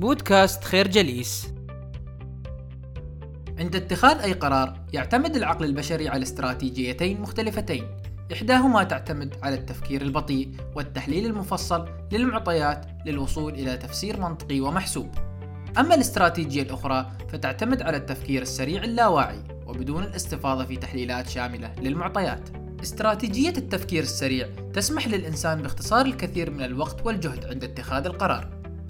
بودكاست خير جليس. عند اتخاذ أي قرار يعتمد العقل البشري على استراتيجيتين مختلفتين. إحداهما تعتمد على التفكير البطيء والتحليل المفصل للمعطيات للوصول إلى تفسير منطقي ومحسوب. أما الاستراتيجية الأخرى فتعتمد على التفكير السريع اللاواعي وبدون الاستفاضة في تحليلات شاملة للمعطيات. استراتيجية التفكير السريع تسمح للإنسان باختصار الكثير من الوقت والجهد عند اتخاذ القرار.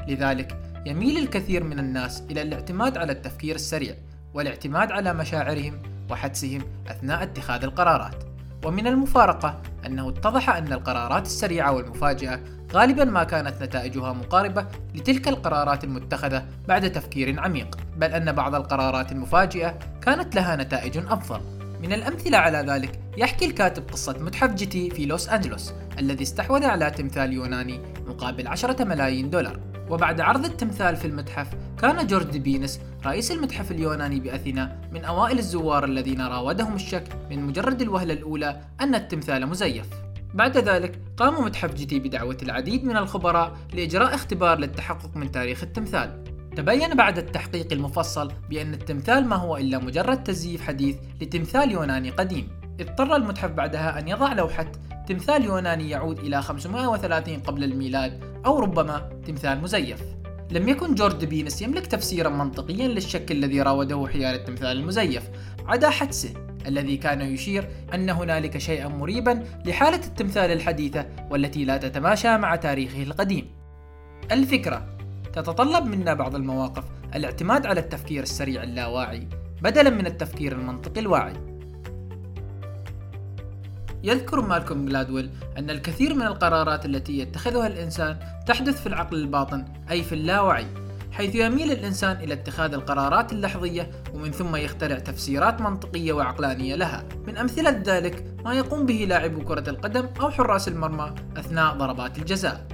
لذلك يميل الكثير من الناس إلى الاعتماد على التفكير السريع والاعتماد على مشاعرهم وحدسهم أثناء اتخاذ القرارات. ومن المفارقة أنه اتضح أن القرارات السريعة والمفاجئة غالبا ما كانت نتائجها مقاربة لتلك القرارات المتخذة بعد تفكير عميق بل أن بعض القرارات المفاجئة كانت لها نتائج أفضل. من الأمثلة على ذلك يحكي الكاتب قصة متحف جيتي في لوس أنجلوس الذي استحوذ على تمثال يوناني مقابل عشرة ملايين دولار. وبعد عرض التمثال في المتحف كان جورج بينس رئيس المتحف اليوناني بأثينا من أوائل الزوار الذين راودهم الشك من مجرد الوهلة الأولى أن التمثال مزيف. بعد ذلك قام متحف جيتي بدعوة العديد من الخبراء لإجراء اختبار للتحقق من تاريخ التمثال. تبين بعد التحقيق المفصل بأن التمثال ما هو إلا مجرد تزييف حديث لتمثال يوناني قديم. اضطر المتحف بعدها أن يضع لوحة تمثال يوناني يعود إلى 530 قبل الميلاد أو ربما تمثال مزيف. لم يكن جورج بينس يملك تفسيرا منطقيا للشك الذي راوده حيال التمثال المزيف عدا حدسه الذي كان يشير أن هنالك شيئا مريبا لحالة التمثال الحديثة والتي لا تتماشى مع تاريخه القديم. الفكرة تتطلب منا بعض المواقف الاعتماد على التفكير السريع اللاواعي بدلا من التفكير المنطقي الواعي. يذكر مالكوم جلادويل أن الكثير من القرارات التي يتخذها الإنسان تحدث في العقل الباطن أي في اللاوعي حيث يميل الإنسان إلى اتخاذ القرارات اللحظية ومن ثم يخترع تفسيرات منطقية وعقلانية لها. من أمثلة ذلك ما يقوم به لاعب كرة القدم أو حراس المرمى أثناء ضربات الجزاء.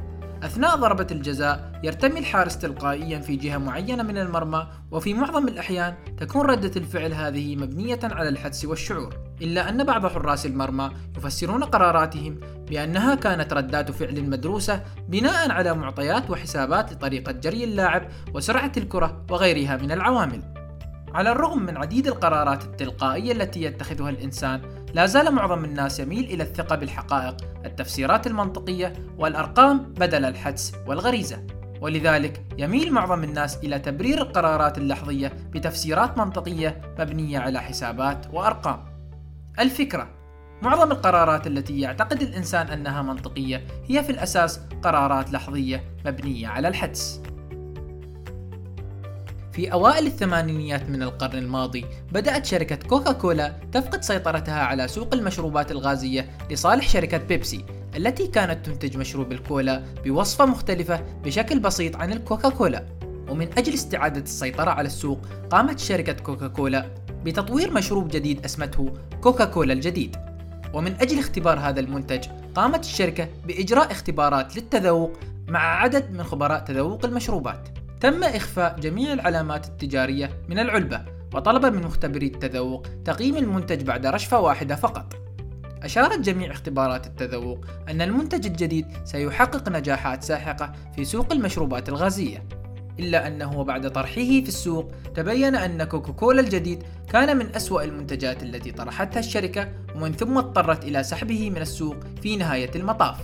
أثناء ضربة الجزاء يرتمي الحارس تلقائيا في جهة معينة من المرمى وفي معظم الأحيان تكون ردة الفعل هذه مبنية على الحدس والشعور. إلا أن بعض حراس المرمى يفسرون قراراتهم بأنها كانت ردات فعل مدروسة بناء على معطيات وحسابات لطريقة جري اللاعب وسرعة الكرة وغيرها من العوامل. على الرغم من عديد القرارات التلقائية التي يتخذها الإنسان لا زال معظم الناس يميل إلى الثقة بالحقائق التفسيرات المنطقية والأرقام بدل الحدس والغريزة. ولذلك يميل معظم الناس إلى تبرير القرارات اللحظية بتفسيرات منطقية مبنية على حسابات وأرقام. الفكرة. معظم القرارات التي يعتقد الإنسان أنها منطقية هي في الأساس قرارات لحظية مبنية على الحدس. في أوائل الثمانينيات من القرن الماضي بدأت شركة كوكا كولا تفقد سيطرتها على سوق المشروبات الغازية لصالح شركة بيبسي التي كانت تنتج مشروب الكولا بوصفة مختلفة بشكل بسيط عن الكوكا كولا ومن أجل استعادة السيطرة على السوق قامت شركة كوكا كولا بتطوير مشروب جديد اسمته كوكا كولا الجديد. ومن أجل اختبار هذا المنتج قامت الشركة بإجراء اختبارات للتذوق مع عدد من خبراء تذوق المشروبات. تم إخفاء جميع العلامات التجارية من العلبة وطلب من مختبري التذوق تقييم المنتج بعد رشفة واحدة فقط. أشارت جميع اختبارات التذوق أن المنتج الجديد سيحقق نجاحات ساحقة في سوق المشروبات الغازية. إلا أنه بعد طرحه في السوق تبين أن كوكاكولا الجديد كان من أسوأ المنتجات التي طرحتها الشركة ومن ثم اضطرت إلى سحبه من السوق في نهاية المطاف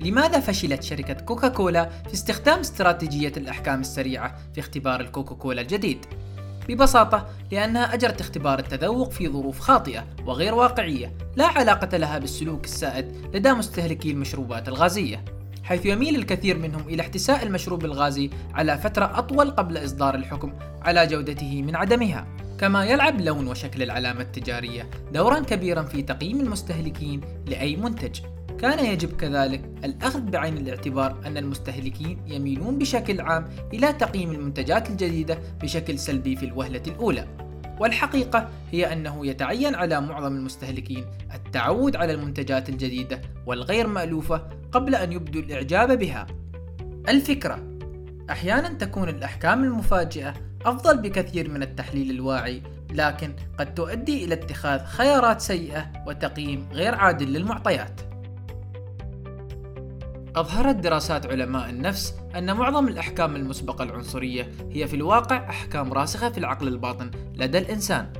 لماذا فشلت شركة كوكاكولا في استخدام استراتيجية الأحكام السريعة في اختبار الكوكاكولا الجديد؟ ببساطة لأنها أجرت اختبار التذوق في ظروف خاطئة وغير واقعية لا علاقة لها بالسلوك السائد لدى مستهلكي المشروبات الغازية حيث يميل الكثير منهم إلى احتساء المشروب الغازي على فترة أطول قبل إصدار الحكم على جودته من عدمها. كما يلعب لون وشكل العلامة التجارية دورا كبيرا في تقييم المستهلكين لأي منتج. كان يجب كذلك الأخذ بعين الاعتبار أن المستهلكين يميلون بشكل عام إلى تقييم المنتجات الجديدة بشكل سلبي في الوهلة الأولى. والحقيقة هي أنه يتعين على معظم المستهلكين التعود على المنتجات الجديدة والغير مألوفة قبل أن يبدوا الإعجاب بها. الفكرة أحيانا تكون الأحكام المفاجئة أفضل بكثير من التحليل الواعي، لكن قد تؤدي إلى اتخاذ خيارات سيئة وتقييم غير عادل للمعطيات. أظهرت دراسات علماء النفس أن معظم الأحكام المسبقة العنصرية هي في الواقع أحكام راسخة في العقل الباطن لدى الإنسان.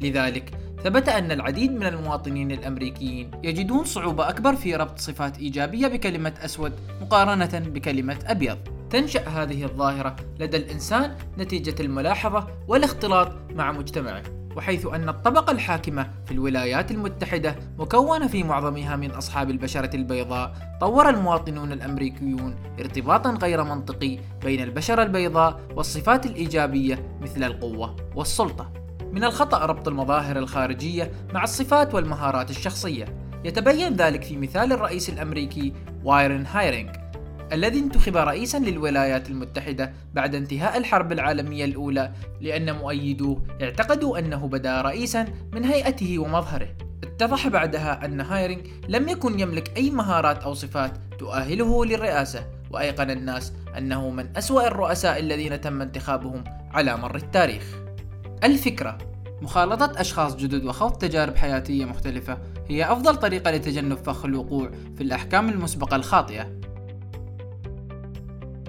لذلك ثبت أن العديد من المواطنين الأمريكيين يجدون صعوبة أكبر في ربط صفات إيجابية بكلمة أسود مقارنة بكلمة أبيض. تنشأ هذه الظاهرة لدى الإنسان نتيجة الملاحظة والاختلاط مع مجتمعه. وحيث أن الطبقة الحاكمة في الولايات المتحدة مكونة في معظمها من أصحاب البشرة البيضاء طور المواطنون الأمريكيون ارتباطا غير منطقي بين البشرة البيضاء والصفات الإيجابية مثل القوة والسلطة. من الخطأ ربط المظاهر الخارجية مع الصفات والمهارات الشخصية. يتبين ذلك في مثال الرئيس الأمريكي وارن هاردينغ. الذي انتخب رئيسا للولايات المتحدة بعد انتهاء الحرب العالمية الأولى لأن مؤيدوه اعتقدوا أنه بدا رئيسا من هيئته ومظهره. اتضح بعدها أن هاردينغ لم يكن يملك أي مهارات أو صفات تؤهله للرئاسة وأيقن الناس أنه من أسوأ الرؤساء الذين تم انتخابهم على مر التاريخ. الفكرة مخالطة أشخاص جدد وخوض تجارب حياتية مختلفة هي أفضل طريقة لتجنب فخ الوقوع في الأحكام المسبقة الخاطئة.